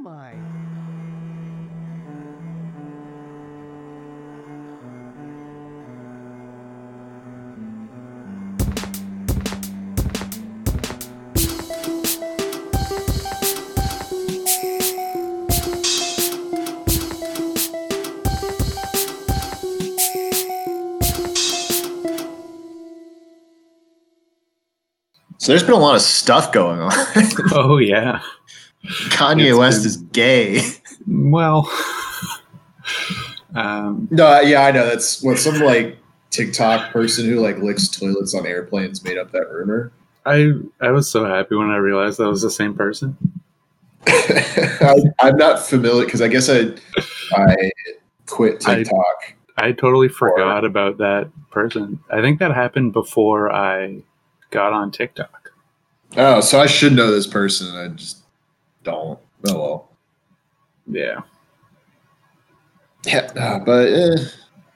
am I? So there's been a lot of stuff going on. Oh yeah. Kanye It's West been- is gay. Well. um, No, yeah, I know. That's what some like TikTok person who like licks toilets on airplanes made up that rumor. I I was so happy when I realized that was the same person. I, I'm not familiar because I guess I I quit TikTok. I totally forgot about that person. I think that happened before I got on TikTok. oh, so I should know this person. I just don't. Oh well. Yeah. Yeah, but eh,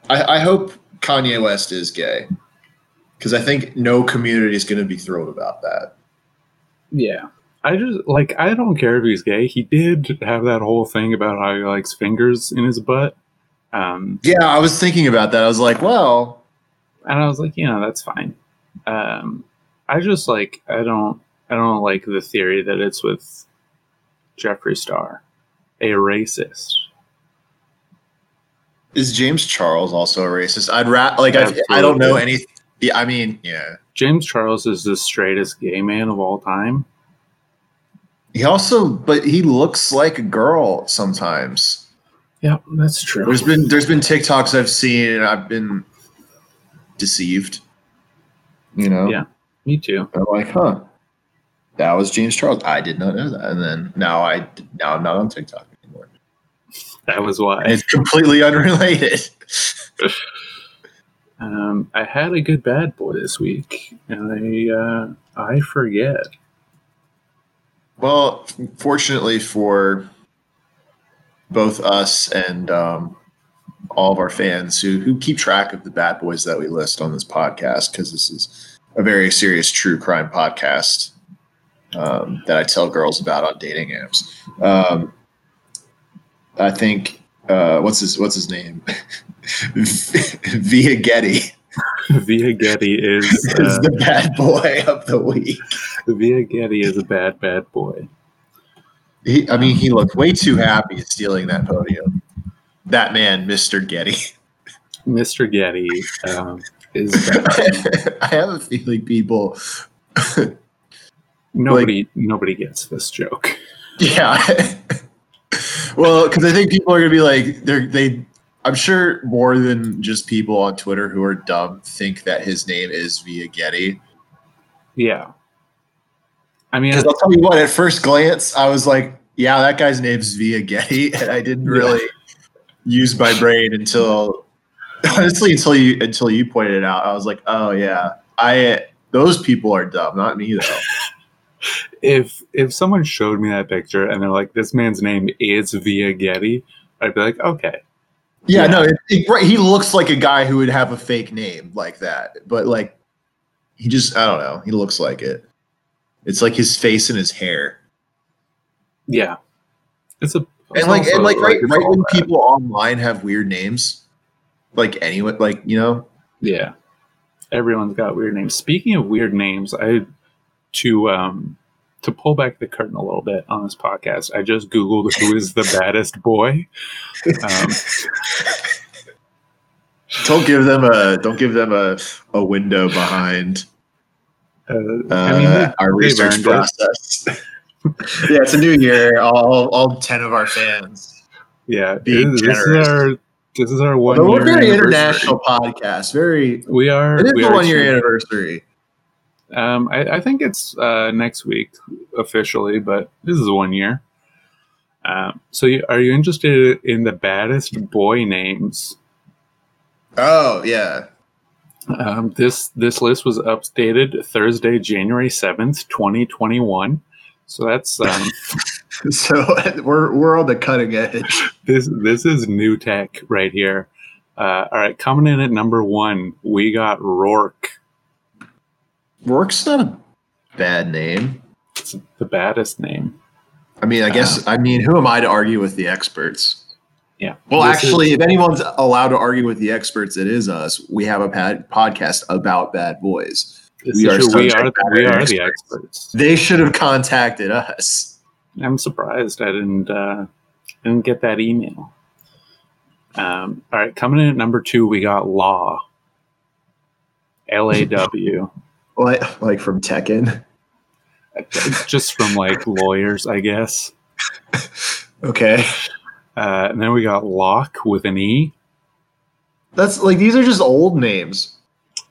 I, I hope Kanye West is gay because I think no community is going to be thrilled about that. Yeah. I just like I don't care if he's gay. He did have that whole thing about how he likes fingers in his butt. Um Yeah, I was thinking about that. I was like, well, and I was like, you know, that's fine. Um I just like I don't I don't like the theory that it's with Jeffree Star, a racist. is James Charles also a racist? I'd rat like I, I don't know any. Yeah, I mean, yeah. James Charles is the straightest gay man of all time. He also, but he looks like a girl sometimes. Yeah, that's true. There's been there's been TikToks I've seen and I've been deceived. You know, Yeah. Me too. I'm like, huh, that was James Charles. I did not know that, and then now I now I'm not on TikTok anymore. That was why. And it's completely unrelated. Um, I had a good bad boy this week, and I uh, I forget. Well, fortunately for both us and um, all of our fans who who keep track of the bad boys that we list on this podcast, because this is a very serious true crime podcast um, that I tell girls about on dating apps. Um, I think uh, what's his what's his name? Via Getty Via Getty is is uh, the bad boy of the week. Via Getty is a bad bad boy. He, I mean, he looked way too happy stealing that podium. That man, Mr. Getty. Mr. Getty um, is bad. I have a feeling people, nobody nobody gets this joke. yeah. well, because I think people are gonna be like, they're they. I'm sure more than just people on Twitter who are dumb think that his name is Via Getty. Yeah, I mean, I'll tell you what, at first glance, I was like, yeah, that guy's name's Via Getty, and I didn't really use my brain until honestly until you until you pointed it out. I was like, oh yeah, I those people are dumb, not me though. If if someone showed me that picture and they're like, "This man's name is Via Getty," I'd be like, "Okay, Yeah, Yeah. no, it, it- right, he looks like a guy who would have a fake name like that, but like he just I don't know, he looks like it. It's like his face and his hair. yeah." It's a And it's like also, and like right it's right when bad. people online have weird names, like anyone like, you know, Yeah. Everyone's got weird names. Speaking of weird names, I to um to pull back the curtain a little bit on this podcast, I just googled who is the baddest boy. Um, don't give them a don't give them a, a window behind uh, uh, I mean, they- our research earned it. process. yeah, it's a new year. All, all ten of our fans. yeah, being this, this is our this is our one But we're year very anniversary. international podcast. Very. We are. It is we the one year extremely- anniversary. Um, I, I think it's uh, next week officially, but this is one year. Um, so, you, are you interested in the baddest boy names? Oh yeah. Um, this this list was updated Thursday, January seventh, twenty twenty one. So that's um, So we're we're on the cutting edge. this this is new tech right here. Uh, all right, coming in at number one, we got Rourke. Rourke's not a bad name. It's the baddest name. I mean, I guess I mean, who am I to argue with the experts? Yeah. Well, This actually, is- if anyone's allowed to argue with the experts, it is us. We have a pad- podcast about bad boys. this we are we subject are we matter are the experts. experts. They should have contacted us. I'm surprised I didn't uh, didn't get that email. Um, all right, coming in at number two, we got Law. L A W. Like, like from Tekken. Just from like lawyers, I guess. Okay, Uh, and then we got Lock with an E. that's like these are just old names.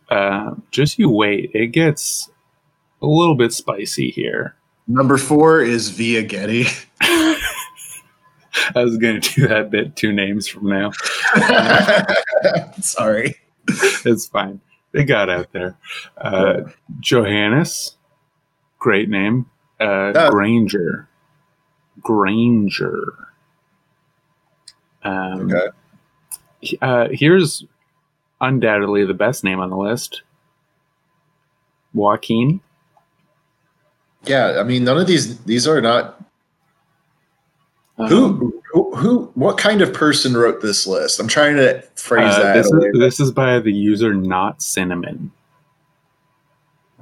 Uh, just you wait. It gets a little bit spicy here. Number four is Via Getty. I was going to do that bit two names from now. Sorry. It's fine. They got out there. Uh, Johannes, great name. Uh. Granger. Granger. Um, Okay. uh, here's undoubtedly the best name on the list Joaquin. Yeah, I mean, none of these these are not Um, who who who what kind of person wrote this list? I'm trying to phrase uh, that. this, is, this is by the user Not Cinnamon.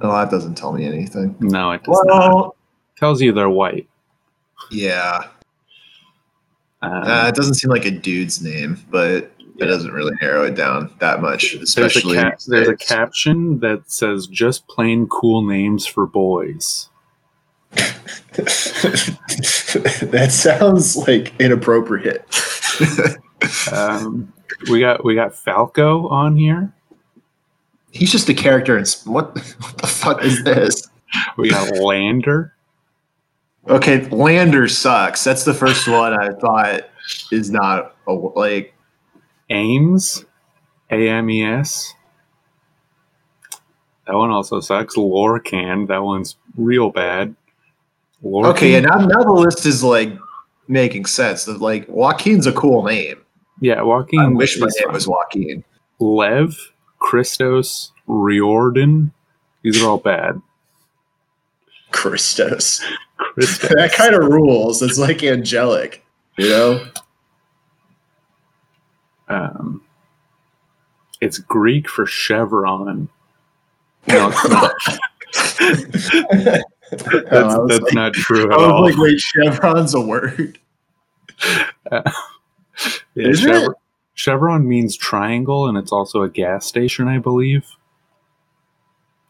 oh, that doesn't tell me anything. No, it does not. tells you they're white. yeah, Um, uh, it doesn't seem like a dude's name, but it doesn't really narrow it down that much. there's a, Especially cap- there's a caption that says just plain cool names for boys. that sounds like inappropriate. Um, we got we got Falco on here. He's just a character. In sp- what what the fuck is this? We got Lander. Okay, Lander sucks. That's the first one I thought is not a, like. Ames, A M E S. That one also sucks. Lorcan, that one's real bad. Lorcan, Okay, and now, now the list is like making sense. That like Joaquin's a cool name. yeah, Joaquin. I wish my name fine. was Joaquin. Lev, Christos, Riordan. These are all bad. Christos. Christos. that kind of rules. It's like angelic, you know. Um, it's Greek for chevron. No, it's not. That's, that's like- not true I at all. like, wait, chevron's a word. Yeah, Is chev- it? Chevron means triangle, and it's also a gas station, I believe.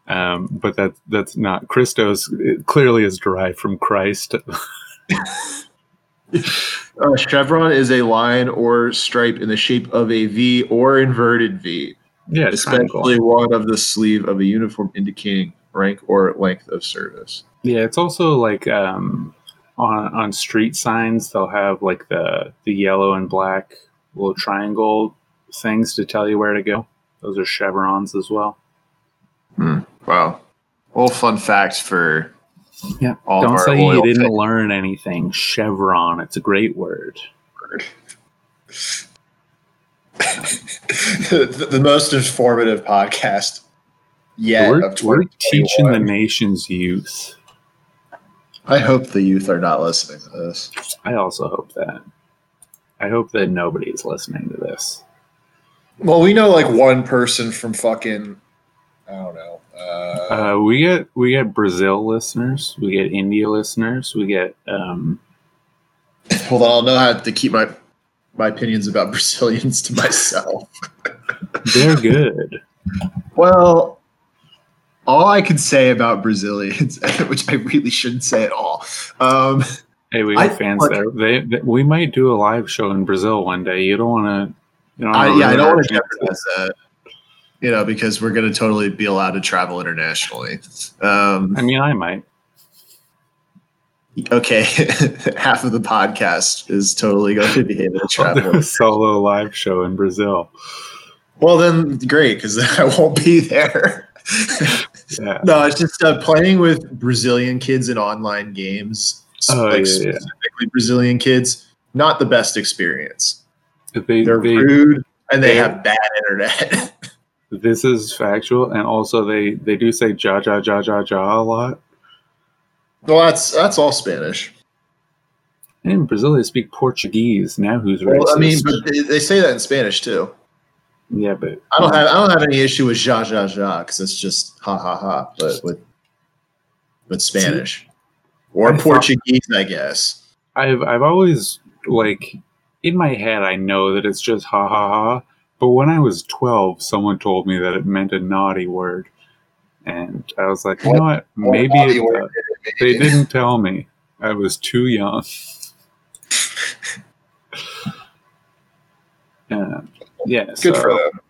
Um, but that that's not Christos. It clearly is derived from Christ. Uh, chevron is a line or stripe in the shape of a V or inverted V, Yeah, especially triangle. one of the sleeve of a uniform indicating rank or length of service. Yeah, it's also like um, on on street signs they'll have like the the yellow and black little triangle things to tell you where to go. Those are chevrons as well. Wow. Well, fun fact for Yeah. all of Don't our say you didn't fans. learn anything. Chevron. It's a great word. the, the most informative podcast yet we're, of we're teaching the nation's youth. I hope the youth are not listening to this. I also hope that. I hope that nobody is listening to this. Well, we know like one person from fucking I don't know. Uh, Uh, we get we get Brazil listeners, we get India listeners, we get um, hold on, I'll know how to keep my my opinions about Brazilians to myself. they're good. Well, all I can say about Brazilians, which I really shouldn't say at all, um, Hey, we got fans look- there. They, they we might do a live show in Brazil one day. You don't want to. You don't yeah, I don't want to jeopardize that. You know, because we're going to totally be allowed to travel internationally. Um, I mean, I might. okay, half of the podcast is totally going to be able to travel. a solo live show in Brazil. Well, then great, because I won't be there. Yeah. no, it's just uh, playing with Brazilian kids in online games, Oh, like yeah, yeah. specifically Brazilian kids. Not the best experience. They, They're they, rude and they they- have bad internet. this is factual, and also they they do say ja ja ja ja ja a lot. well, that's that's all Spanish. In Brazil, they speak Portuguese. Now, who's racist? Well, I mean, but they, they say that in Spanish too. Yeah, but I don't have I don't have any issue with ja ja ja because it's just ha ha ha. But with with Spanish or I thought- Portuguese, I guess. I've I've always like in my head I know that it's just ha ha ha. But when I was twelve, someone told me that it meant a naughty word, and I was like, you know what? Maybe it, uh, they didn't tell me. I was too young. yeah, Good so for them.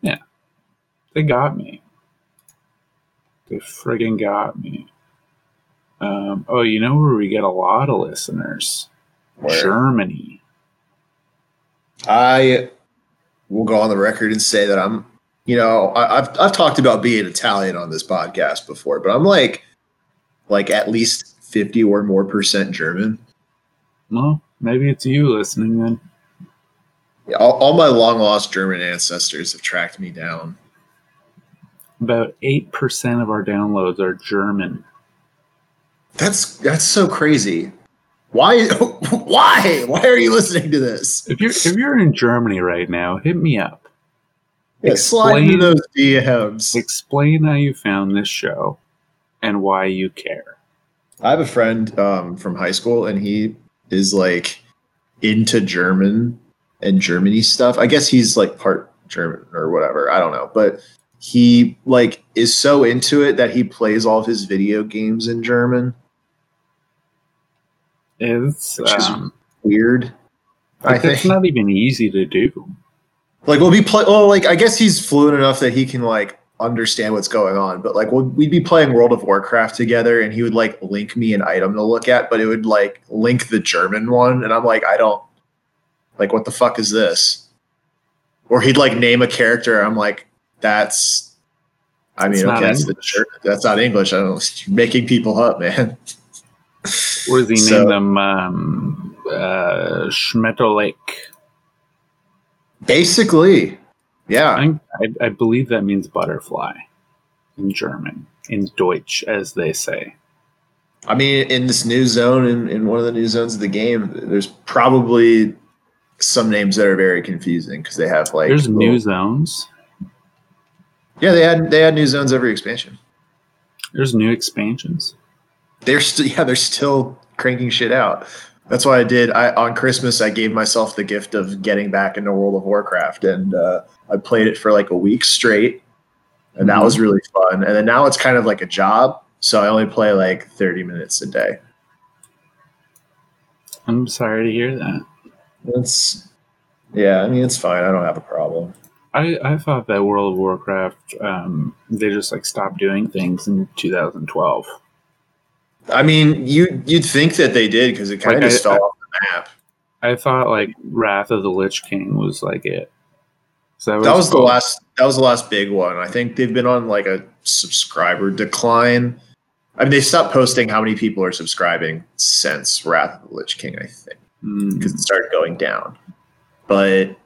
Yeah. They got me. They friggin' got me. Um, oh, you know where we get a lot of listeners? Where? Germany. I will go on the record and say that I'm, you know, I, I've I've talked about being Italian on this podcast before, but I'm like, like at least fifty or more percent German. Well, maybe it's you listening then. Yeah, All, all my long lost German ancestors have tracked me down. About 8% of our downloads are German. That's that's so crazy. Why? Why? Why are you listening to this? If you're if you're in Germany right now, hit me up. Yeah, Explain- those DMs. Explain how you found this show and why you care. I have a friend um, from high school, and he is like into German and Germany stuff. I guess he's like part German or whatever. I don't know, but he like is so into it that he plays all of his video games in German. It's Which is um, Weird. I think it's not even easy to do. like we'll be play. Well, like I guess he's fluent enough that he can like understand what's going on. But like we'll, we'd be playing World of Warcraft together, and he would like link me an item to look at, but it would like link the German one, and I'm like, I don't like what the fuck is this? Or he'd like name a character. I'm like, that's. I mean, not okay, that's, the. That's not English. I don't know. You're making people up, man. Or does he So- name them um, uh, Schmetterlake? Basically, yeah. I, I, I believe that means butterfly in German, in Deutsch, as they say. I mean, in this new zone, in, in one of the new zones of the game, there's probably some names that are very confusing because they have like There's little- new zones. Yeah, they had they had new zones every expansion. There's new expansions. They're still yeah, they're still cranking shit out. That's why I did. I on Christmas I gave myself the gift of getting back into World of Warcraft, and uh, I played it for like a week straight, and that Mhm. was really fun. And then now it's kind of like a job, so I only play like thirty minutes a day. I'm sorry to hear that. It's yeah, I mean it's fine. I don't have a problem. I, I thought that World of Warcraft, um, they just like stopped doing things in 2012. I mean, you you'd think that they did because it kind of Like, just I- fell off the map. I thought like Wrath of the Lich King was like it. So That was the cool. last. That was the last big one. I think they've been on like a subscriber decline. I mean, they stopped posting how many people are subscribing since Wrath of the Lich King. I think because it started going down. But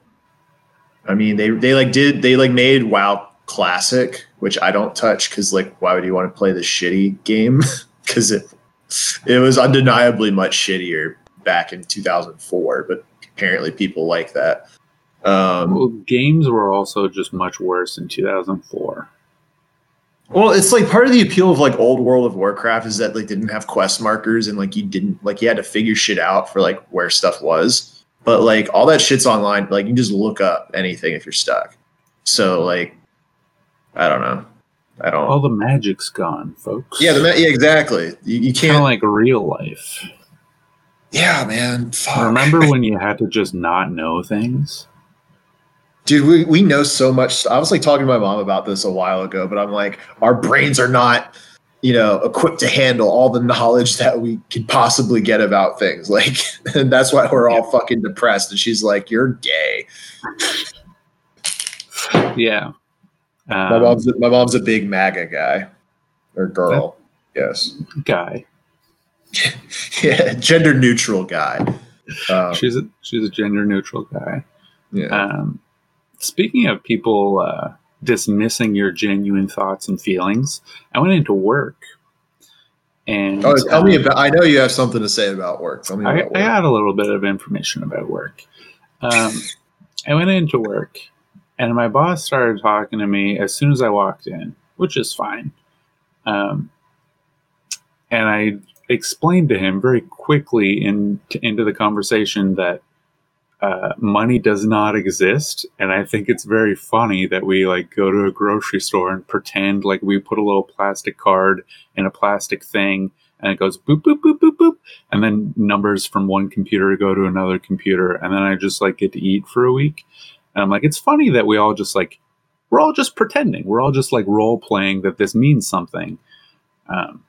I mean, they they like did they like made WoW Classic, which I don't touch because like why would you want to play this shitty game? Because it it was undeniably much shittier back in 2004, but apparently people like that. Um, well, games were also just much worse in 2004. Well, it's like part of the appeal of like old World of Warcraft is that like didn't have quest markers and like you didn't like you had to figure shit out for like where stuff was. But like all that shit's online. Like you can just look up anything if you're stuck. So like, I don't know. I don't. All the magic's gone, folks. yeah, the, ma- yeah, exactly. You, you can't. like real life. yeah, man. Fuck. Remember when you had to just not know things? Dude we, we know so much i was like talking to my mom about this a while ago but i'm like our brains are not you know equipped to handle all the knowledge that we could possibly get about things like and that's why we're all fucking depressed and she's like you're gay Yeah. Um, my mom's my mom's a big maga guy or girl yes guy. yeah gender neutral guy um, She's a she's a gender neutral guy. yeah. Um, speaking of people uh, dismissing your genuine thoughts and feelings, I went into work And Oh, tell me um, about. I know you have something to say about work. Tell me I, about I work. had a little bit of information about work. Um, I went into work, and my boss started talking to me as soon as I walked in, which is fine. Um, and I explained to him very quickly in, into the conversation that uh, money does not exist, and I think it's very funny that we like go to a grocery store and pretend like we put a little plastic card in a plastic thing, and it goes boop boop boop boop boop, and then numbers from one computer go to another computer, and then I just like get to eat for a week, and I'm like, it's funny that we all just like we're all just pretending, we're all just like role playing that this means something. Um,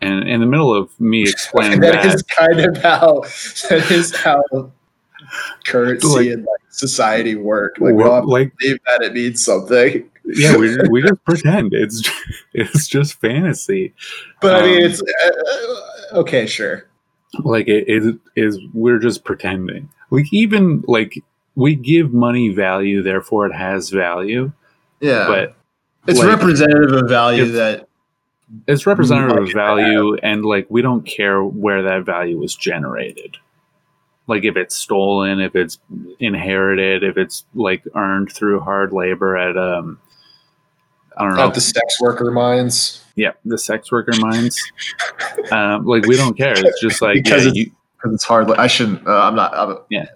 and in the middle of me explaining that that, is kind of how that is how currency Like- and like society work. Like we have to like believe that it means something. yeah, we, we just pretend it's it's just fantasy. But I mean, Um, it's uh, okay. Sure. Like it is is we're just pretending. Like even like we give money value, therefore it has value. Yeah, But it's like- representative of value It's- that it's representative of value, and like we don't care where that value was generated. Like if it's stolen, if it's inherited, if it's like earned through hard labor at um, I don't know, at the sex worker mines yeah, the sex worker mines. um, like we don't care. It's just like Because yeah, it's- you, it's hard. I shouldn't. Uh, I'm not. I'm, yeah,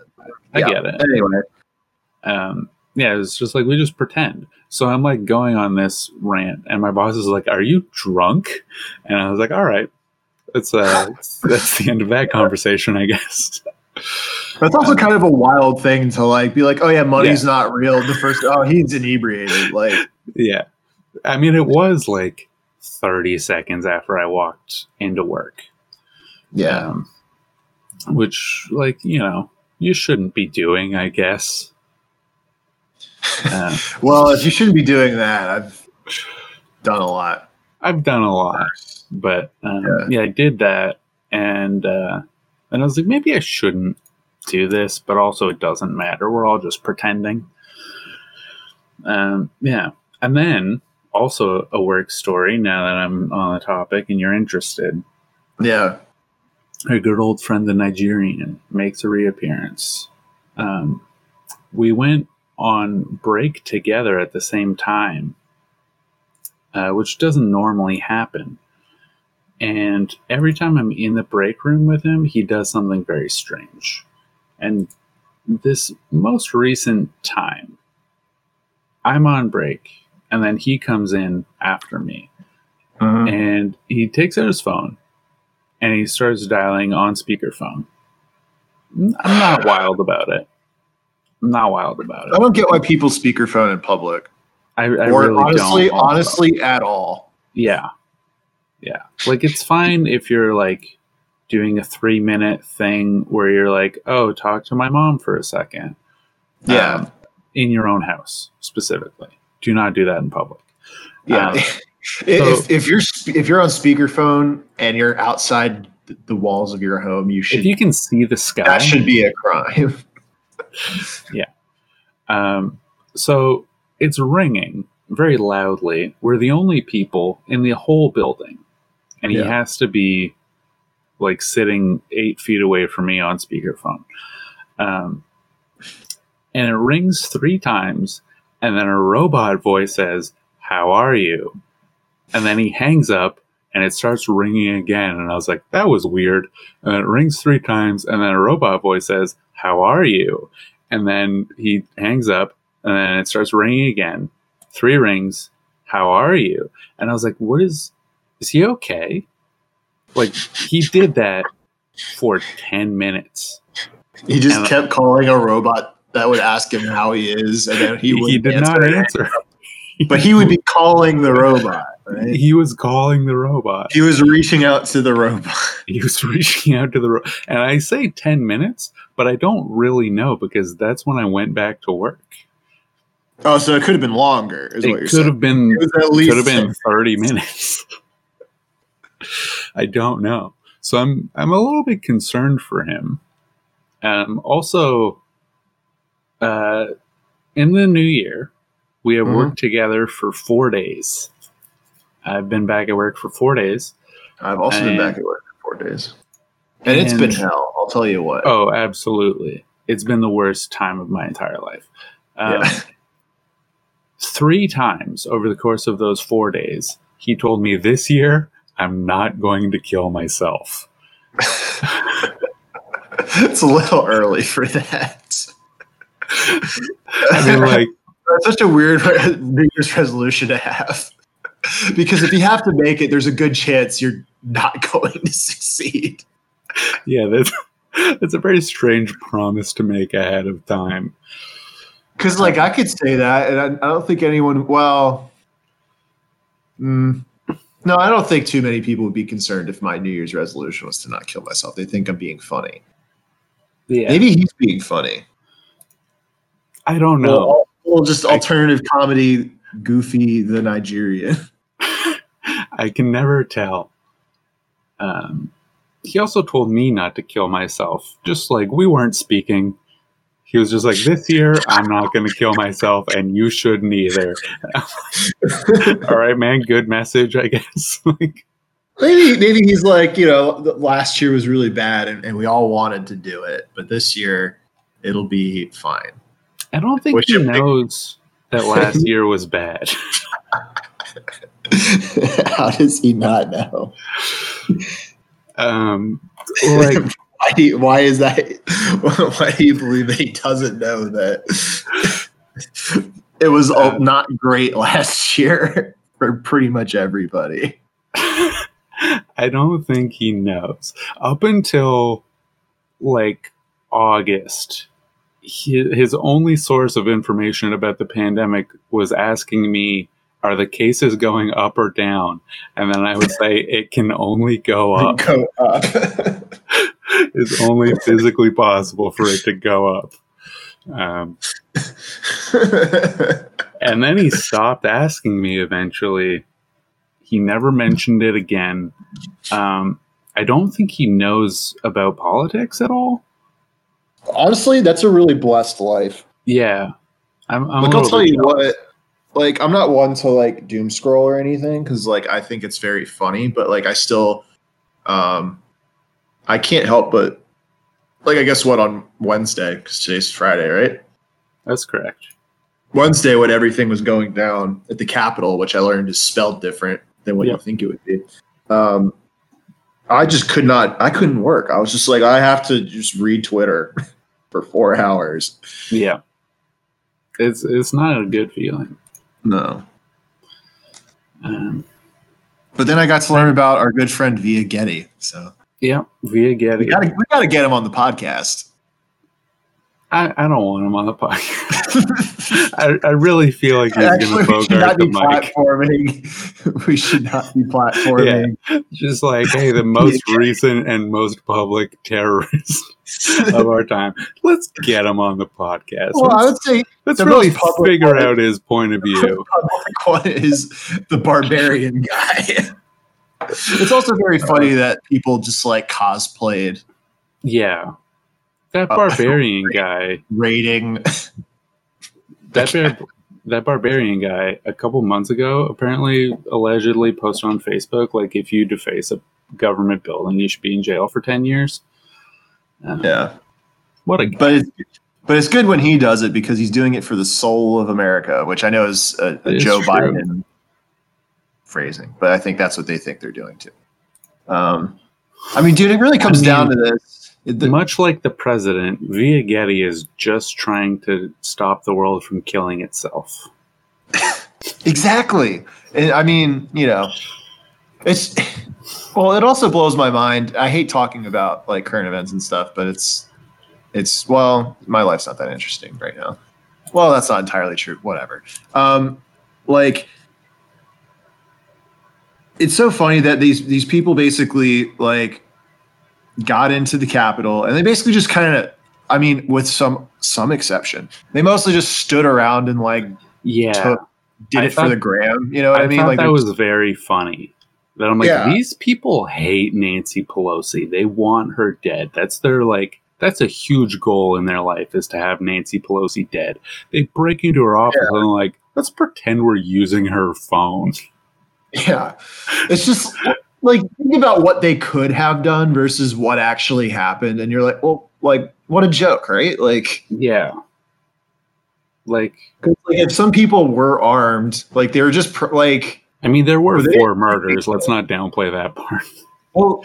I yeah. get it. Anyway, um, yeah, it's just like we just pretend. So I'm like going on this rant, and my boss is like, "Are you drunk?" And I was like, "All right, that's uh, that's the end of that conversation, I guess." that's also kind of a wild thing to like be like, oh yeah, money's not real. The first, oh he's inebriated. Like, yeah, I mean, it was like 30 seconds after I walked into work, yeah, um, which, like, you know, you shouldn't be doing, I guess. Uh, Well, if you shouldn't be doing that, I've done a lot. I've done a lot. but um, Yeah. yeah. I did that, and uh, and I was like, maybe I shouldn't do this, but also it doesn't matter. We're all just pretending. Um, yeah, and then also a work story. Now that I'm on the topic, and you're interested, Yeah. our good old friend the Nigerian makes a reappearance. Um, we went on break together at the same time, uh, which doesn't normally happen. And every time I'm in the break room with him, he does something very strange. And this most recent time, I'm on break, and then he comes in after me Mhm. and he takes out his phone and he starts dialing on speakerphone. I'm not wild about it. I'm not wild about it. I don't get why people speakerphone in public, I, I or really honestly, honestly, at all. yeah, yeah. Like it's fine if you're like doing a three minute thing where you're like, oh, talk to my mom for a second. Yeah. Um, in your own house specifically. Do not do that in public. Yeah. Um, if, if you're if you're on speakerphone and you're outside the walls of your home, you should If you can see the sky, that should be a crime. Yeah. Um, so it's ringing very loudly. We're the only people in the whole building, and he Yeah. has to be like sitting eight feet away from me on speakerphone. Um, and it rings three times, and then a robot voice says, "How are you?" And then he hangs up, and it starts ringing again. And I was like, "That was weird." And it rings three times, and then a robot voice says, "How are you?" and then he hangs up and then it starts ringing again three rings how are you and i was like what is is he okay like he did that for 10 minutes he just And- uh, kept calling a robot that would ask him how he is, and then he he, would he did not answer But he would be calling the robot. Right? he was calling the robot He was reaching out to the robot. he was reaching out to the ro- and i say 10 minutes but i don't really know because that's when i went back to work Oh, so it could have been longer. It could saying? have been It at least could have been 30 minutes i don't know so i'm i'm a little bit concerned for him um also uh in the new year we have Mhm. worked together for four days i've been back at work for four days I've also been back at work for four days, and, it's been hell. I'll tell you what. Oh, absolutely. It's been the worst time of my entire life. Um, Yeah. Three times over the course of those four days, he told me this year, I'm not going to kill myself. it's a little early for that. I mean, like, That's such a weird New Year's resolution to have. because if you have to make it, there's a good chance you're not going to succeed. yeah, that's, that's a very strange promise to make ahead of time. Because, like, I could say that, and I, I don't think anyone, well, mm, no, I don't think too many people would be concerned if my New Year's resolution was to not kill myself. They think I'm being funny. Yeah, Maybe he's being funny. I don't know. Well, well, just alternative comedy, Goofy the Nigerian. I can never tell. Um, he also told me not to kill myself, just like we weren't speaking. He was just like, "This year, I'm not going to kill myself, and you shouldn't either." All right, man. Good message, I guess. like, Maybe maybe he's like, you know, last year was really bad and, and we all wanted to do it, but this year it'll be fine. I don't think Which he you think- knows that last year was bad. How does he not know? Um, like, Why, do why is that? Why do you believe that he doesn't know that it was all Uh, not great last year for pretty much everybody? I don't think he knows. Up until like August, he, his only source of information about the pandemic was asking me, Are the cases going up or down? And then I would say, It can only go up. Go up. It's only physically possible for it to go up. Um, and then he stopped asking me eventually. He never mentioned it again. Um, I don't think he knows about politics at all. Honestly, that's a really blessed life. Yeah. I'm, I'm Like I'll tell you jealous. what, like I'm not one to like doom scroll or anything because like I think it's very funny, but like I still, um, I can't help but like I guess what on Wednesday because today's Friday, right? That's correct. Wednesday when everything was going down at the Capitol, which I learned is spelled different than what Yep. you think it would be. Um, I just could not. I couldn't work. I was just like, I have to just read Twitter for four hours. Yeah. It's it's not a good feeling. No. Um, But then I got to learn about our good friend Via Getty. So yeah, we gotta, we gotta get him on the podcast. I, I don't want him on the podcast. I, I really feel like he's going we to should not bogart the be mic. platforming. we should not be platforming. Just like, hey, the most recent and most public terrorist of our time. Let's get him on the podcast. Well, let's would say let's really figure out his point of view. one is the barbarian guy. It's also very funny that people just like cosplayed Yeah. That Uh, barbarian guy, rating. that bar- that barbarian guy, a couple months ago, apparently allegedly posted on Facebook, like if you deface a government building, you should be in jail for ten years. Uh, Yeah, What a but it's, but it's good when he does it because he's doing it for the soul of America, which I know is a, a Joe true. Biden phrasing, but I think that's what they think they're doing too. Um, I mean, dude, it really comes I down to this. The- Much like the president, Via Getty is just trying to stop the world from killing itself. Exactly. And I mean, you know, it's well, it also blows my mind. I hate talking about like current events and stuff, but it's it's well, my life's not that interesting right now. Well, that's not entirely true. Whatever. Um like it's so funny that these these people basically like got into the Capitol and they basically just kind of I mean, with some some exception, they mostly just stood around and like Yeah, took did I it for the gram. You know what I, I, mean? Like that was very funny. That I'm like, Yeah. these people hate Nancy Pelosi. They want her dead. That's their like. That's a huge goal in their life is to have Nancy Pelosi dead. They break into her office and like, let's pretend we're using her phone. Yeah, it's just like think about what they could have done versus what actually happened, and you're like, well, like what a joke, right? Like, Yeah. Like, like if some people were armed, like they were just pr- like, I mean, there were Were they- four murders. Let's not downplay that part. well,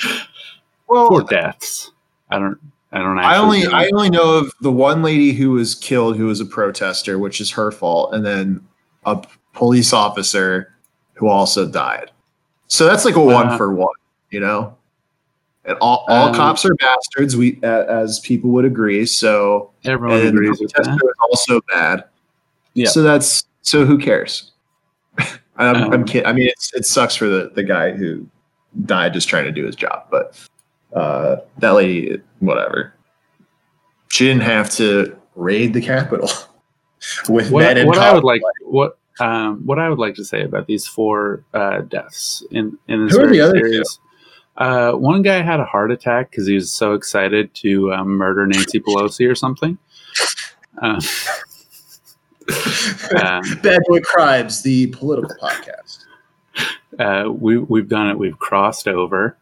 well, Four deaths. I don't. I don't. I only actually I only know of the one lady who was killed who was a protester, which is her fault, and then a police officer who also died. So that's like a one Uh, for one, you know. And all, all Um, cops are bastards, we a- as people would agree. So everyone and the agrees with protester that. is also bad. Yeah. So that's so who cares? I'm, I'm Um, kidding. I mean, it's, it sucks for the the guy who died just trying to do his job, but uh, that lady, whatever. She didn't have to raid the Capitol with What, men in what I would like what um, what I would like to say about these four uh, deaths in in this Who are the other series. Uh, one guy had a heart attack because he was so excited to um, murder Nancy Pelosi or something. Um, um, Bad Boy Crimes, the political podcast. uh, we we've done it. We've crossed over.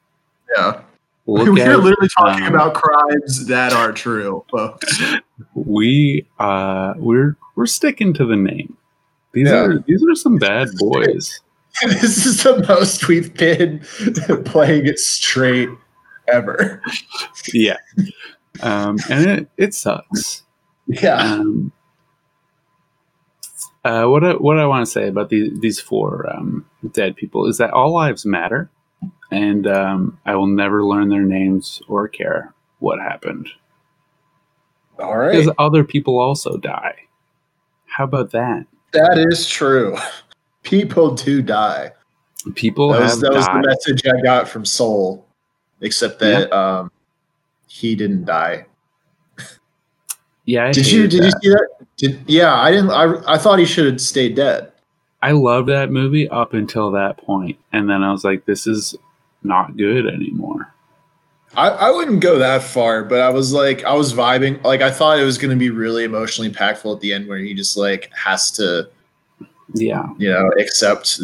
Yeah, Look we're at, literally talking um, about crimes that are true, folks. we uh, we're we're sticking to the name. These Yeah. are these are some bad boys. this is the most we've been playing it straight ever. yeah, um, and it it sucks. Yeah. Um, uh, what I, what I want to say about these these four um, dead people is that all lives matter, and um, I will never learn their names or care what happened All right. because other people also die. How about that? That is true. People do die. People That have was, that was the message I got from Soul, except that um, he didn't die. yeah, I did you did you see that? Did yeah? I didn't. I I thought he should have stayed dead. I loved that movie up until that point, and then I was like, "This is not good anymore." I, I wouldn't go that far, but I was like, I was vibing. Like, I thought it was going to be really emotionally impactful at the end, where he just like has to, Yeah, you know, accept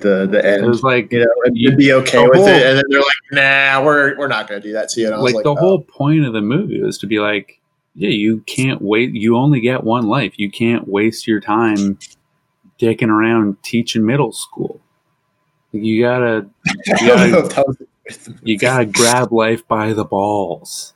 the the it end. was like you know, and You- be okay with whole- it. And then they're like, "Nah, we're we're not going to do that to you." And I was like, like, the "Oh." whole point of the movie was to be like, yeah, you can't wait. You only get one life. You can't waste your time dicking around teaching middle school. You gotta, you I don't know gotta, if that was- you gotta grab life by the balls.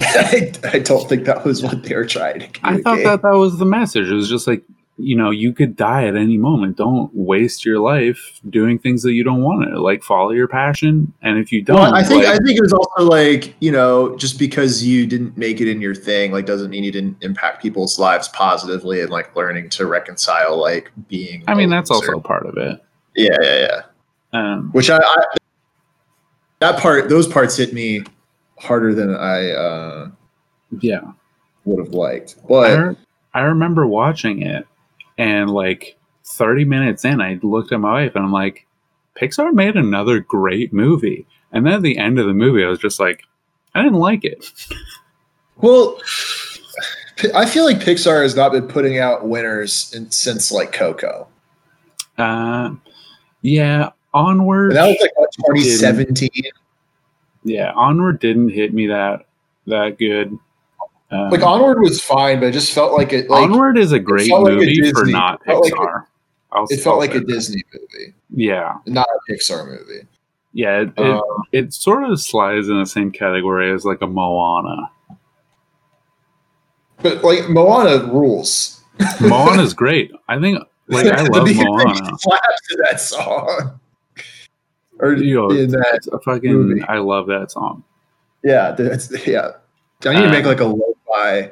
I, I don't think that was what they were trying to I thought that that was the message. It was just like, you know, you could die at any moment. Don't waste your life doing things that you don't want to. Like, follow your passion, and if you don't, Well, I think like, I think it was also like you know just because you didn't make it in your thing like doesn't mean you didn't impact people's lives positively and like learning to reconcile like being. I mean, that's loser. also part of it. yeah yeah yeah. Um, Which I, I that part those parts hit me harder than I uh, yeah. would have liked. I, But re- I remember watching it and like 30 minutes in, I looked at my wife and I'm like, Pixar made another great movie. And then at the end of the movie, I was just like, I didn't like it. well, I feel like Pixar has not been putting out winners in, since like Coco. Uh, yeah, Onward. And that was like what, 2017. yeah, Onward didn't hit me that that good. Um, Like Onward was fine, but it just felt like it. Like, Onward is a great felt like a movie for not it felt like Pixar. It felt like a. Disney movie, Yeah, not a Pixar movie. yeah. It, it, Um, it sort of slides in the same category as like a Moana. but like Moana rules. Moana's great. I think like I love Moana. Slaps to that song. Or know, in that, a fucking movie. I love that song. yeah, that's yeah. I need to make Uh, like a lo-fi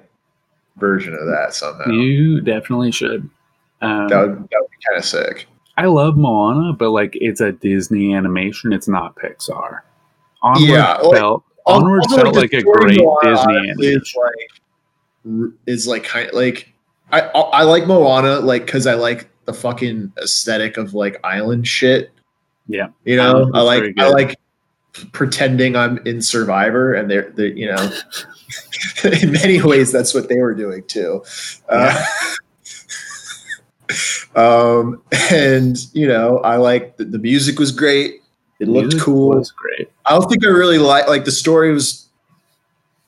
version of that somehow. You definitely should. Um, that would that would be kind of sick. I love Moana, but like it's a Disney animation. It's not Pixar. Onward Yeah, like, felt Onward felt the like a great Moana Disney animation. Is like is like kind like I I like Moana like because I like the fucking aesthetic of like island shit. Yeah. you know I like I like pretending I'm in Survivor, and they're they you know in many ways that's what they were doing too. Uh, um, and you know I like the, the music was great. It looked Music cool. Was great. I don't think I really like like the story was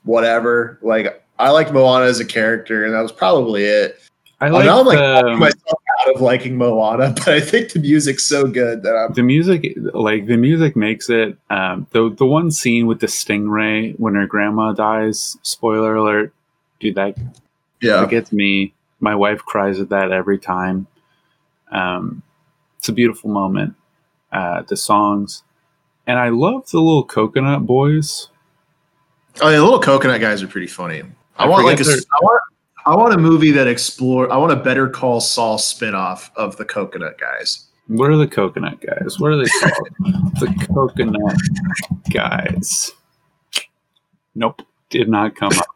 whatever. Like I liked Moana as a character, and that was probably it. I Oh, like now I'm like talking myself out of liking Moana, but I think the music's so good that I'm the music. Like the music makes it. Um, the the one scene with the stingray when her grandma dies. Spoiler alert, dude. That yeah. It gets me. My wife cries at that every time. Um, it's a beautiful moment. Uh, the songs, and I love the little coconut boys. Oh, the little coconut guys are pretty funny. I, I want like a, I want I want a movie that explore. I want a Better Call Saul spinoff of the coconut guys. What are the coconut guys? What are they called? the coconut guys. Nope, did not come up.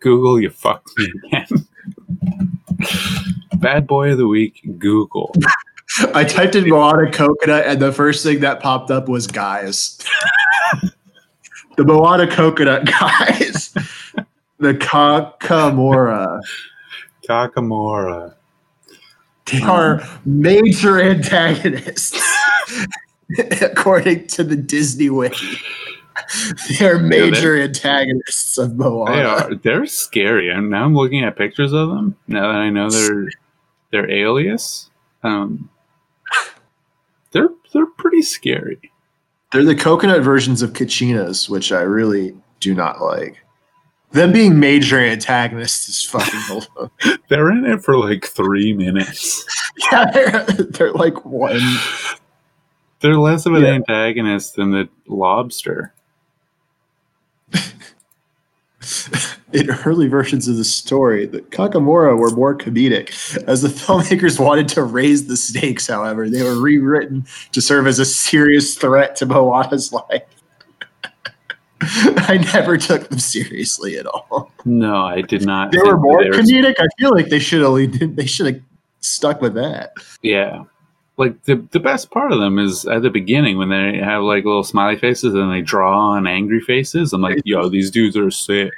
Google, you fucked me again. Bad boy of the week, Google. I typed in Moana coconut, and the first thing that popped up was guys. the Moana coconut guys. The Kakamora. Takamura. They are major antagonists, according to the Disney Wiki. They are major antagonists of Moana. They are. They're scary. And now I'm looking at pictures of them. Now that I know they're they're alias, um, they're they're pretty scary. They're the coconut versions of Kachinas, which I really do not like. Them being major antagonists is fucking hilarious. They're in it for like three minutes. yeah, they're, they're like one. They're less of an Yeah. antagonist than the lobster. In early versions of the story, the Kakamora were more comedic. As the filmmakers wanted to raise the stakes, however, they were rewritten to serve as a serious threat to Moana's life. I never took them seriously at all. No, I did not. They were more they were- comedic. I feel like they should have they should have stuck with that. Yeah. Like the the best part of them is at the beginning when they have like little smiley faces and they draw on angry faces. I'm like, yo, these dudes are sick.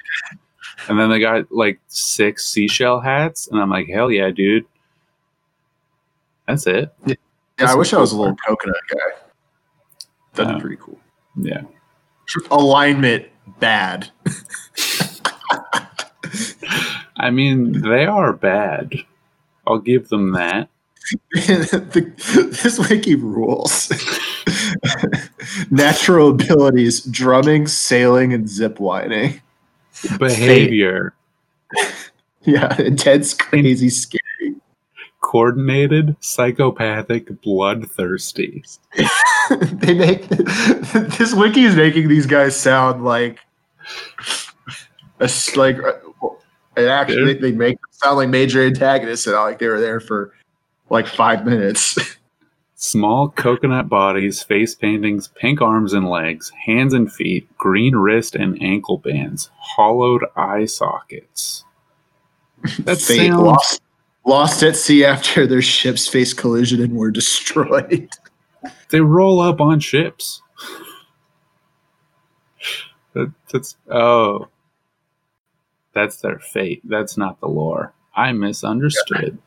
And then they got like six seashell hats, and I'm like, hell yeah, dude. That's it. Yeah, That's I wish I was a little coconut guy. That'd Uh, be pretty cool. Yeah. Alignment bad. I mean, they are bad. I'll give them that. the, this wiki rules. Natural abilities: drumming, sailing, and zip lining. Behavior, Yeah, intense, crazy, scary. coordinated, psychopathic, bloodthirsty. they make this wiki is making these guys sound like a like uh, it actually they make them sound like major antagonists and like they were there for like five minutes. Small coconut bodies, face paintings, pink arms and legs, hands and feet, green wrist and ankle bands, hollowed eye sockets. That sounds- lost lost at sea after their ships faced collision and were destroyed. They roll up on ships. That, that's oh, that's their fate. That's not the lore. I misunderstood.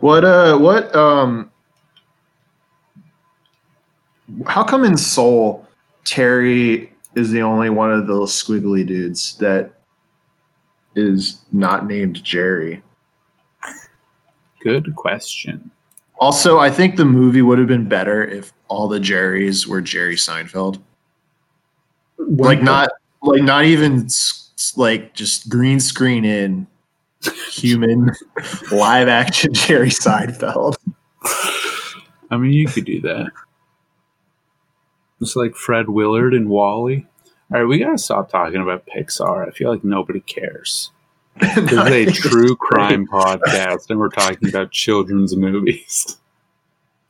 What uh what um how come in Soul Terry is the only one of those squiggly dudes that is not named Jerry? Good question. Also, I think the movie would have been better if all the Jerrys were Jerry Seinfeld. Like not like not even s- s- like just green screen in human live action Jerry Seinfeld. I mean, you could do that. It's like Fred Willard and Wally. All right, we gotta stop talking about Pixar. I feel like nobody cares. This is a true crime podcast, and we're talking about children's movies.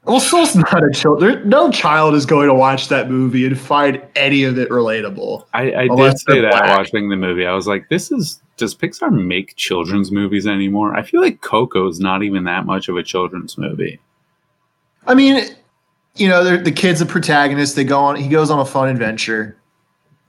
Well, Soul's not a child. No child is going to watch that movie and find any of it relatable. I, I did say that black. watching the movie. I was like, "This is does Pixar make children's movies anymore?" I feel like Coco is not even that much of a children's movie. I mean, you know, the kid's a protagonist. They go on. He goes on a fun adventure.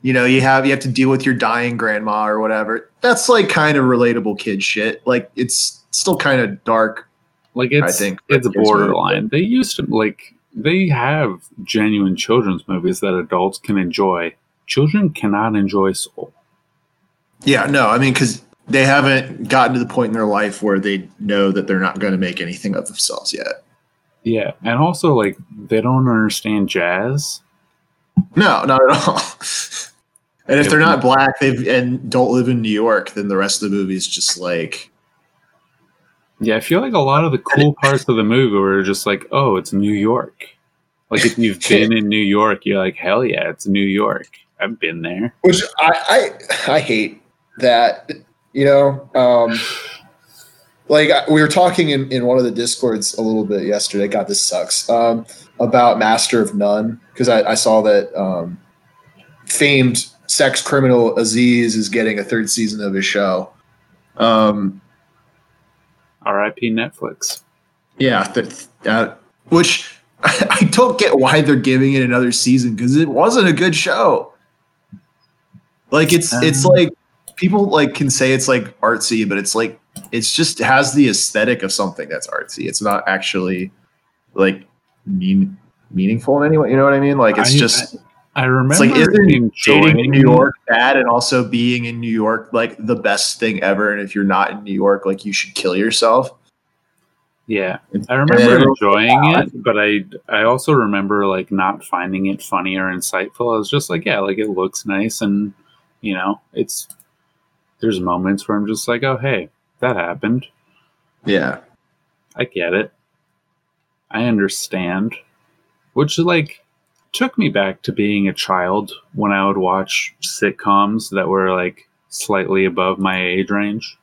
You know, you have you have to deal with your dying grandma or whatever. That's like kind of relatable kid shit. Like it's still kind of dark. Like it's i think it's borderline. They used to like they have genuine children's movies that adults can enjoy. Children cannot enjoy Soul. Yeah, no, I mean, because they haven't gotten to the point in their life where they know that they're not going to make anything of themselves yet. Yeah, and also like they don't understand jazz. No, not at all. and if they're not black, they've and don't live in New York, then the rest of the movie is just like Yeah, I feel like a lot of the cool parts of the movie were just like, oh, it's New York. Like if you've been in New York, you're like, hell yeah, it's New York. I've been there. which I, I I hate that you know um like we were talking in, in one of the discords a little bit yesterday god this sucks um about master of none because I, I saw that um famed sex criminal aziz is getting a third season of his show um R.I.P. Netflix. yeah, th- uh, which I don't get why they're giving it another season because it wasn't a good show. Like it's it's Um. like people like can say it's like artsy, but it's like it's just has the aesthetic of something that's artsy. It's not actually like mean meaningful in any way. You know what I mean? Like it's I- just I remember it's like isn't dating in New York bad and also being in New York like the best thing ever. And if you're not in New York, like you should kill yourself. Yeah, I remember enjoying it, but I I also remember like not finding it funny or insightful. I was just like, yeah, like it looks nice, and you know, it's there's moments where I'm just like, oh hey, that happened. Yeah. I get it. I understand. Which like took me back to being a child when I would watch sitcoms that were like slightly above my age range.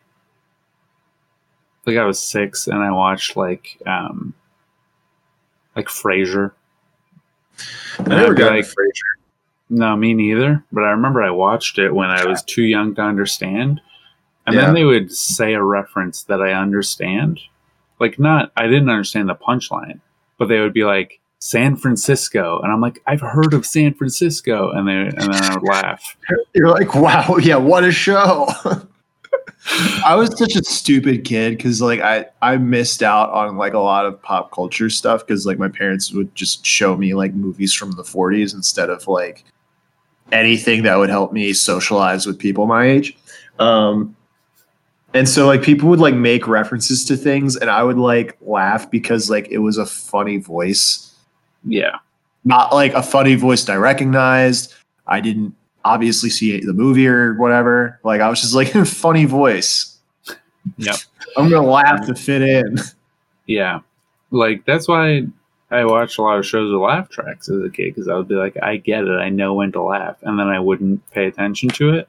Like I was six and I watched like um like Frasier. I never got like, Frasier. no, me neither. But I remember I watched it when I was too young to understand. And Yeah. then they would say a reference that I understand. Like, not, I didn't understand the punchline, but they would be like, San Francisco. And I'm like, I've heard of San Francisco. And, they, and then I would laugh. You're like, wow, yeah, what a show. I was such a stupid kid because like I I missed out on like a lot of pop culture stuff because like my parents would just show me like movies from the 40s instead of like anything that would help me socialize with people my age. Um and so like people would like make references to things and I would like laugh because like it was a funny voice Yeah. not like a funny voice that I recognized. I didn't obviously see the movie or whatever. Like I was just like funny voice. Yeah. I'm gonna laugh to fit in. Yeah. Like, that's why I watched a lot of shows with laugh tracks as a kid because I would be like, I get it. I know when to laugh. And then I wouldn't pay attention to it.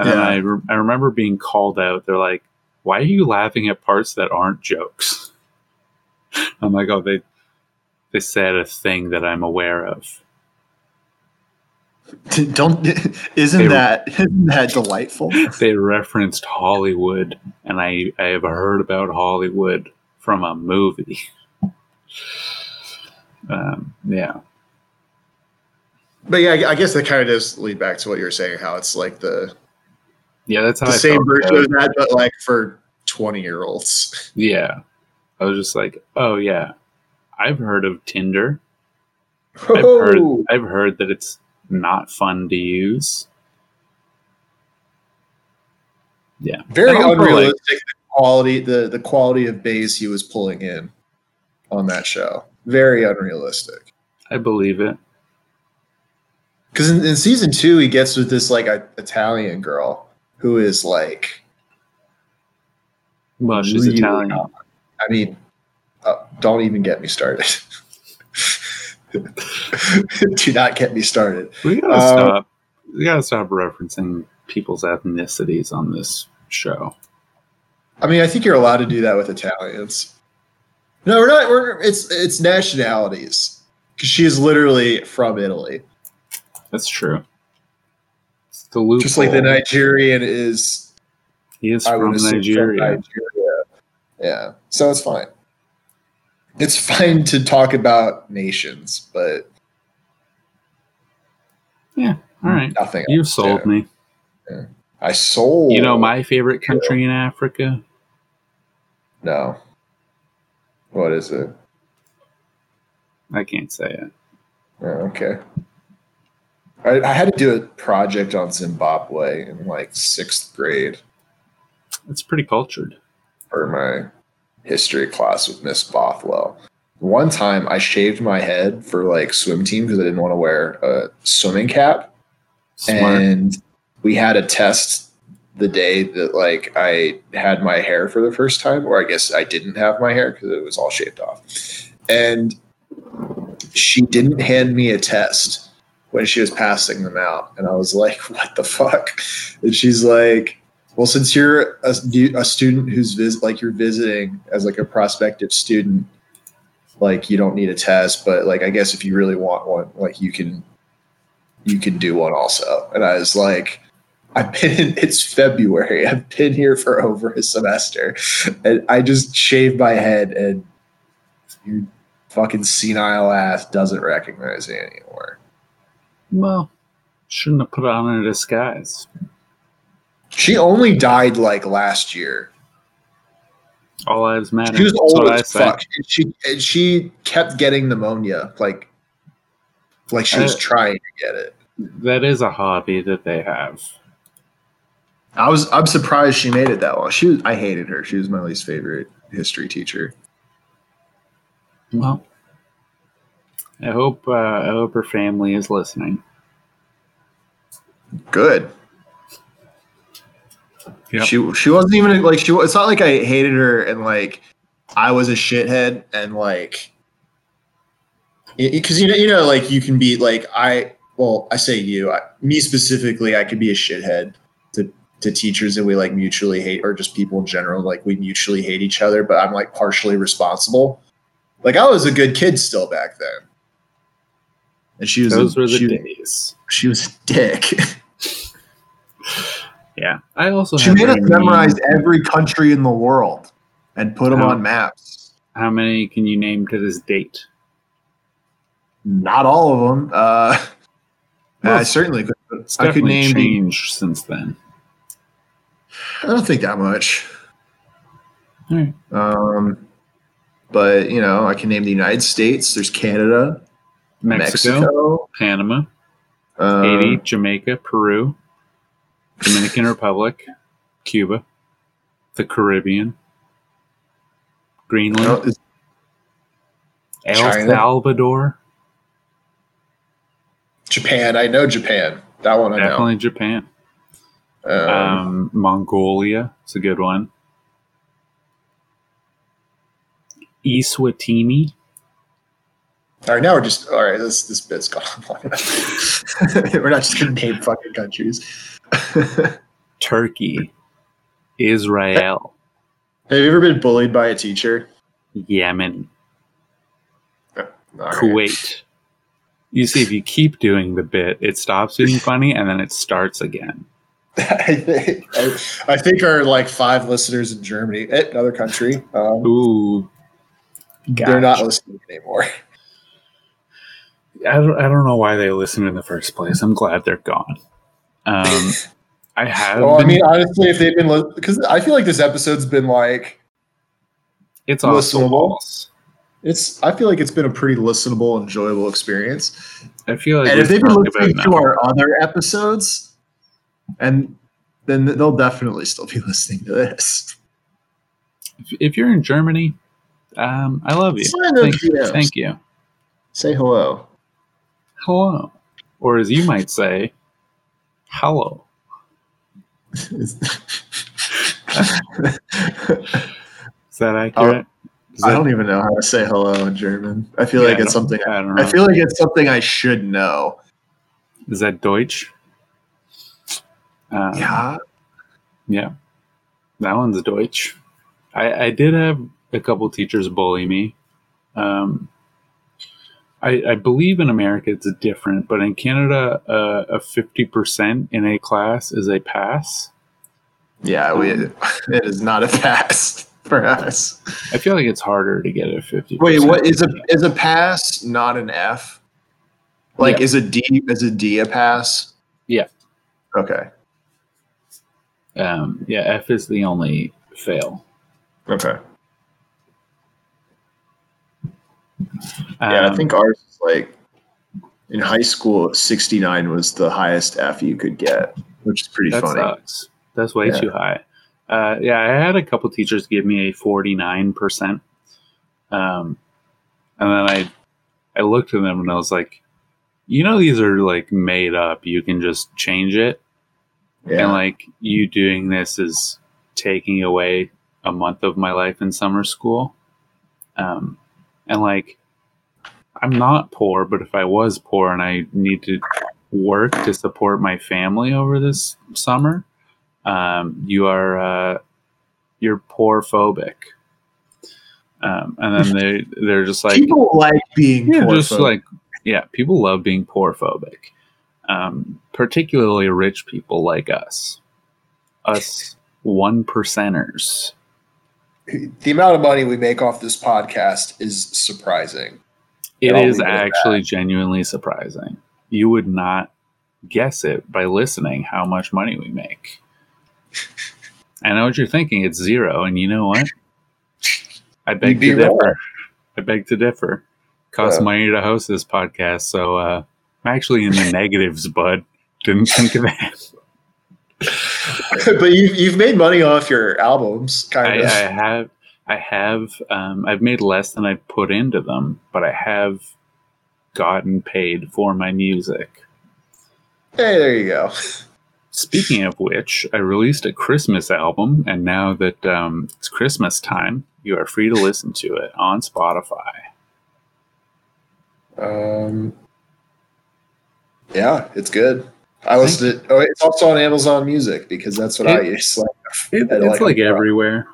And then Yeah. I, re- I remember being called out. They're like, why are you laughing at parts that aren't jokes? I'm like, oh, they, they said a thing that I'm aware of. Don't isn't They- that isn't that delightful? They referenced Hollywood, and I, I have heard about Hollywood from a movie. um, yeah. But yeah, I- I guess that kind of does lead back to what you were saying, how it's like the Yeah, that's how the I same version of that, but like for 20 year olds. Yeah. I was just like, oh yeah, I've heard of Tinder. I've heard Oh, I've heard that it's not fun to use. Yeah. very also, like- unrealistic the quality the the quality of bass he was pulling in on that show. Very unrealistic. I believe it. Because in, in season two, he gets with this like Italian girl who is like, Well, she's Really Italian. I mean, uh, don't even get me started. Do not get me started. We gotta Uh, stop. We gotta stop referencing people's ethnicities on this show. I mean, I think you're allowed to do that with Italians. No, we're not. We're it's it's nationalities because she is literally from Italy, That's true. It's the loophole. just like the Nigerian is. he is I would from assume Nigeria. Nigeria. Yeah, so it's fine. It's fine to talk about nations, but yeah, All right. nothing. You've else. sold Yeah. me. I sold. You know my favorite country in Africa? No. What is it? I can't say it. Oh, okay. I, I had to do a project on Zimbabwe in like sixth grade It's pretty cultured. for my history class with Miss Bothwell. One time I shaved my head for like swim team because I didn't want to wear a swimming cap. Smart. And we had a test the day that like I had my hair for the first time, or I guess I didn't have my hair because it was all shaved off. And she didn't hand me a test when she was passing them out. And I was like, what the fuck? And she's like, well, since you're a, a student who's vis- like you're visiting as like a prospective student, like you don't need a test, but like I guess if you really want one, like you can you can do one also. And I was like, I've been it's February. I've been here for over a semester. And I just shaved my head and your fucking senile ass doesn't recognize me anymore. Well, shouldn't have put on a disguise. She only died like last year. All lives matter. She was That's old what as say. fuck. And she and she kept getting pneumonia, like like she was Uh, trying to get it. That is a hobby that they have. I was I'm surprised she made it that long. She was I hated her. She was my least favorite history teacher. Well, I hope uh, I hope her family is listening. Good. Yep. She she wasn't even like she. It's not like I hated her and like I was a shithead and like because you know you know like you can be like I well I say you I, me specifically I could be a shithead to to teachers that we like mutually hate or just people in general like we mutually hate each other but I'm like partially responsible. Like I was a good kid still back then. And she was Those a, were the she, days. she was a dick. Yeah, I also She made us memorize every country in the world and put them How- on maps. How many can you name to this date? Not all of them. Uh, Well, I certainly could. I could name. The, changed since then. I don't think that much. Right. Um, but you know, I can name the United States. There's Canada, Mexico, Mexico, Panama, um, Haiti, Jamaica, Peru, Dominican Republic, Cuba, the Caribbean, Greenland, no, El China. Salvador, Japan. I know Japan. That one I know. definitely Japan. Um, um, Mongolia. It's a good one. Eswatini, all right, now we're just all right. This this bit's gone we're not just gonna name fucking countries. Turkey, Israel, Have you ever been bullied by a teacher? Yemen, right. Kuwait. You see, if you keep doing the bit, it stops being funny and then it starts again. I think, I, I think our like five listeners in Germany, eh, another country, um, Ooh, they're not listening anymore. I don't, I don't know why they listened in the first place. I'm glad they're gone. Um, I have. Well, I mean, honestly, if they've been because I feel like this episode's been like it's listenable. false. it's. I feel like it's been a pretty listenable, enjoyable experience. I feel like and if they've been listening to our other episodes, and then they'll definitely still be listening to this. If, if you're in Germany, um, I love you. Thank, DMs. thank you. Say hello. Hello, or as you might say, hello. Is that accurate? Is I that- don't even know how to say hello in German. I feel like Yeah, it's something. I don't know. I feel like it's something I should know. Is that Deutsch? Um, Yeah. Yeah, that one's Deutsch. I, I did have a couple teachers bully me. Um, I, I believe in America it's different, but in Canada, uh, a fifty percent in a class is a pass. Yeah, we, it is not a pass for us. I feel like it's harder to get a fifty. Wait, what is a is a pass not an F? Like Yeah. is a D is a D a pass? Yeah. Okay. Um, yeah, F is the only fail. Okay. Yeah, I Um, think ours is like in high school, 69 was the highest F you could get, which is pretty that funny. sucks. That's way Yeah. too high. Uh, yeah, I had a couple teachers give me a forty nine percent, um, and then I I looked at them and I was like, you know, these are like made up. You can just change it, Yeah. and like you doing this is taking away a month of my life in summer school, um, and like I'm not poor, but if I was poor and I need to work to support my family over this summer, um, you are uh, you're poor phobic. Um, and then they they're just like People like being yeah, poor just like yeah, people love being poor phobic. Um, particularly rich people like us, us one percenters. The amount of money we make off this podcast is surprising. It is I'll it at actually genuinely surprising. You would not guess it by listening how much money we make. I know what you're thinking. It's zero, and you know what? I beg to differ. wrong. I beg to differ. Costs Yeah. money to host this podcast, so uh, I'm actually in the negatives, bud. Didn't think of that. but you've, you've made money off your albums, kind I of. I have, I have, um, I've made less than I put into them, but I have gotten paid for my music. hey, there you go. Speaking of which, I released a Christmas album, and now that um, it's Christmas time, you are free to listen to it on Spotify. Um, yeah, it's good. I listened to it. Oh, it's also on Amazon Music because that's what I use. Like, It, I it's like like it everywhere.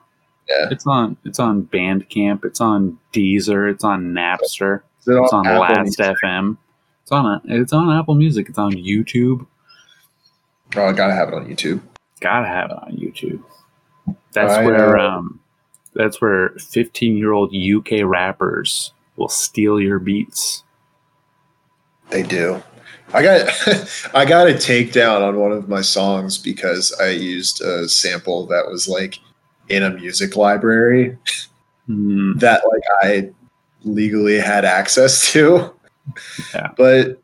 Yeah. It's on. It's on Bandcamp. It's on Deezer. It's on Napster. it It's on Apple Last Music? FM. It's on. A, it's on Apple Music. It's on YouTube. Oh, I gotta have it on YouTube. Gotta have it on YouTube. That's I where. know. Um, that's where fifteen-year-old UK rappers will steal your beats. They do. I got I got a takedown on one of my songs because I used a sample that was like in a music library Hmm. that like I legally had access to. Yeah. But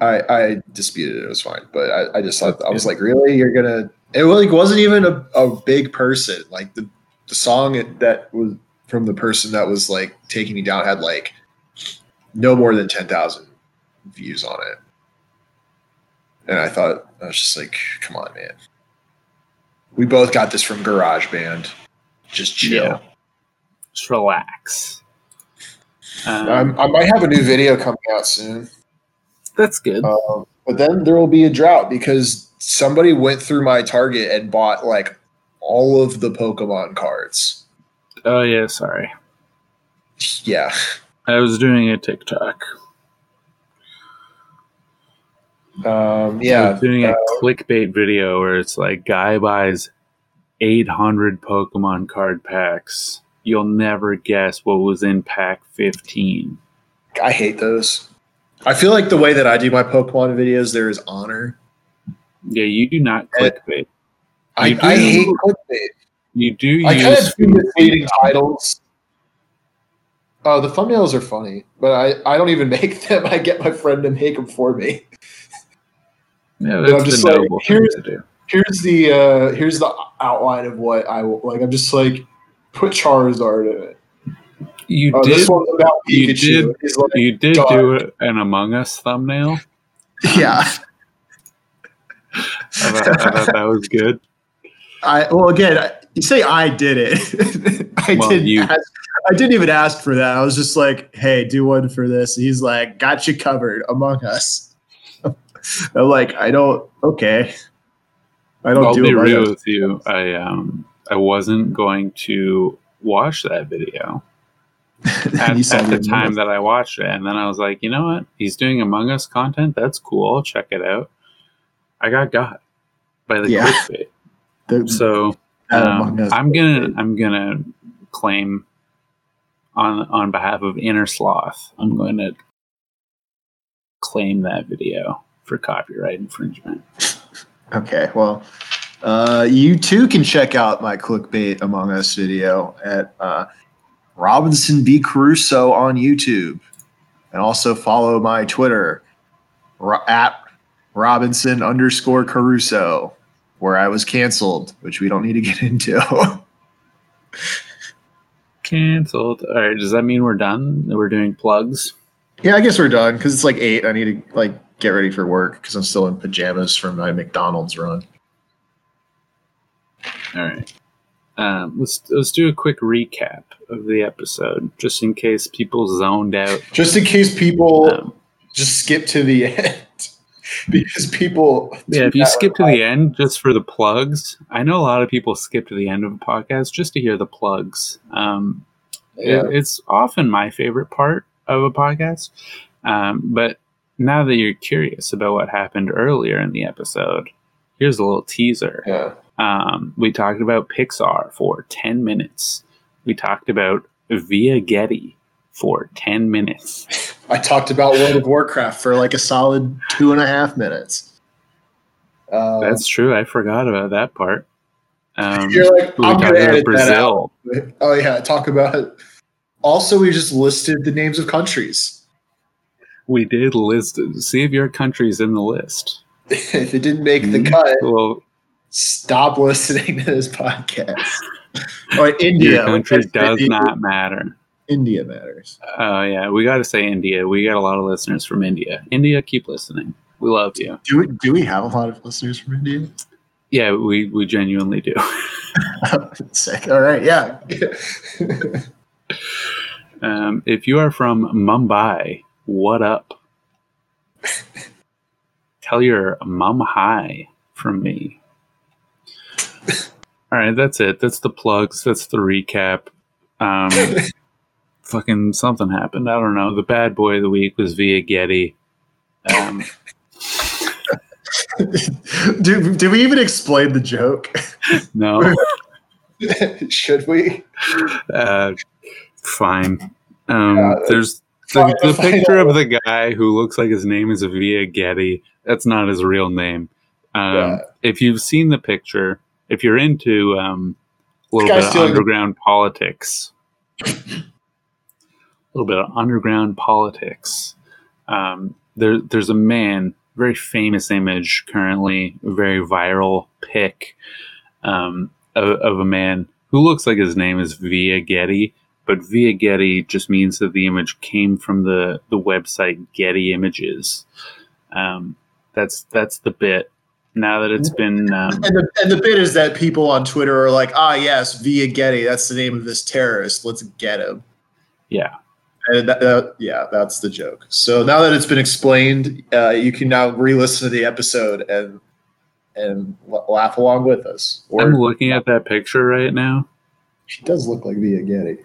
I I disputed it. It was fine. But I, I just thought I was like, really, you're gonna? It like wasn't even a, a big person. Like the the song that was from the person that was like taking me down had like no more than ten thousand views on it. And I thought I was just like, come on, man. We both got this from GarageBand. Just chill. Yeah. Just relax. Um, I might have a new video coming out soon. that's good. Um, but then there will be a drought because somebody went through my Target and bought like all of the Pokemon cards. oh yeah, sorry. Yeah. I was doing a TikTok. Um, yeah. doing a uh, clickbait video where it's like guy buys 800 Pokemon card packs. You'll never guess what was in pack 15. I hate those. I feel like the way that I do my Pokemon videos, there is honor. Yeah, you do not clickbait. I, You I do- hate clickbait. You do I kind use of do misleading titles. Oh, the thumbnails are funny, but I, I don't even make them. I get my friend to make them for me. Yeah, I'm just like, here's- here's the uh here's the outline of what I will like. I'm just like put Charizard in it. You Oh, did this one's about you did- He's like, you did dark. do an Among Us thumbnail. yeah. I thought, I thought that was good. I well again, I- you say I did it. I Well, didn't. you- ask, I didn't even ask for that. I was just like, "Hey, do one for this." And he's like, "Got you covered." Among Us. I'm like, I don't. Okay. I don't I'll do be real with you. I um I wasn't going to watch that video at, at the time Us. that I watched it, and then I was like, you know what? He's doing Among Us content. That's cool. I'll check it out. I got got by the Yeah. clickbait. The- So um, I'm gonna. I'm gonna claim on on behalf of Innersloth. I'm going to claim that video for copyright infringement. Okay, well, uh, you too can check out my clickbait Among Us video at uh, Robinson B. Caruso on YouTube. And also follow my Twitter ro- at Robinson underscore Caruso, where I was canceled, which we don't need to get into. Cancelled. All right. Does that mean we're done? We're doing plugs. yeah, I guess we're done because it's like eight. I need to like get ready for work because I'm still in pajamas from my McDonald's run. All right. Um, let's let's do a quick recap of the episode, just in case people zoned out. Just in case people Um, just skip to the end. because people. yeah, if you skip to the end just for the plugs, I know a lot of people skip to the end of a podcast just to hear the plugs. Um, it- it's often my favorite part of a podcast, um, but now that you're curious about what happened earlier in the episode, here's a little teaser. Yeah. Um, we talked about Pixar for 10 minutes. We talked about Via Getty for 10 minutes. I talked about World of Warcraft for like a solid two and a half minutes. Um, That's true. I forgot about that part. Um, you're like, I'm going to about edit that out. Brazil. Oh, yeah. Talk about. Also, we just listed the names of countries. We did list, see if your country's in the list. if it didn't make the Mhm. cut, Well, stop listening to this podcast. Oh, India. your country does India- not matter. India matters. Oh, yeah. We got to say India. We got a lot of listeners from India. India, keep listening. We love you. Do we, do we have a lot of listeners from India? Yeah, we, we genuinely do. Sick. All right. Yeah. Um, if you are from Mumbai, what up? Tell your mom hi from me. All right, that's it. That's the plugs. That's the recap. Um, fucking something happened. I don't know. The bad boy of the week was Via Getty. Um, do, do we even explain the joke? no, Should we? uh, fine. Um, Yeah, there's the, the picture of the guy who looks like his name is Via Getty. That's not his real name. Um, Yeah. If you've seen the picture, if you're into um, a little bit of underground politics, a little bit of underground politics, um, there, there's a man, very famous image currently, very viral pic um, of, of a man who looks like his name is Via Getty, but Via Getty just means that the image came from the, the website Getty Images. Um, that's that's the bit. Now that it's been um, And the, and the bit is that people on Twitter are like, ah, yes, via Getty, that's the name of this terrorist. Let's get him. yeah And that, that- yeah, that's the joke. So now that it's been explained, uh, you can now re-listen to the episode and and laugh along with us. I'm looking at that picture right now. She does look like Via Getty.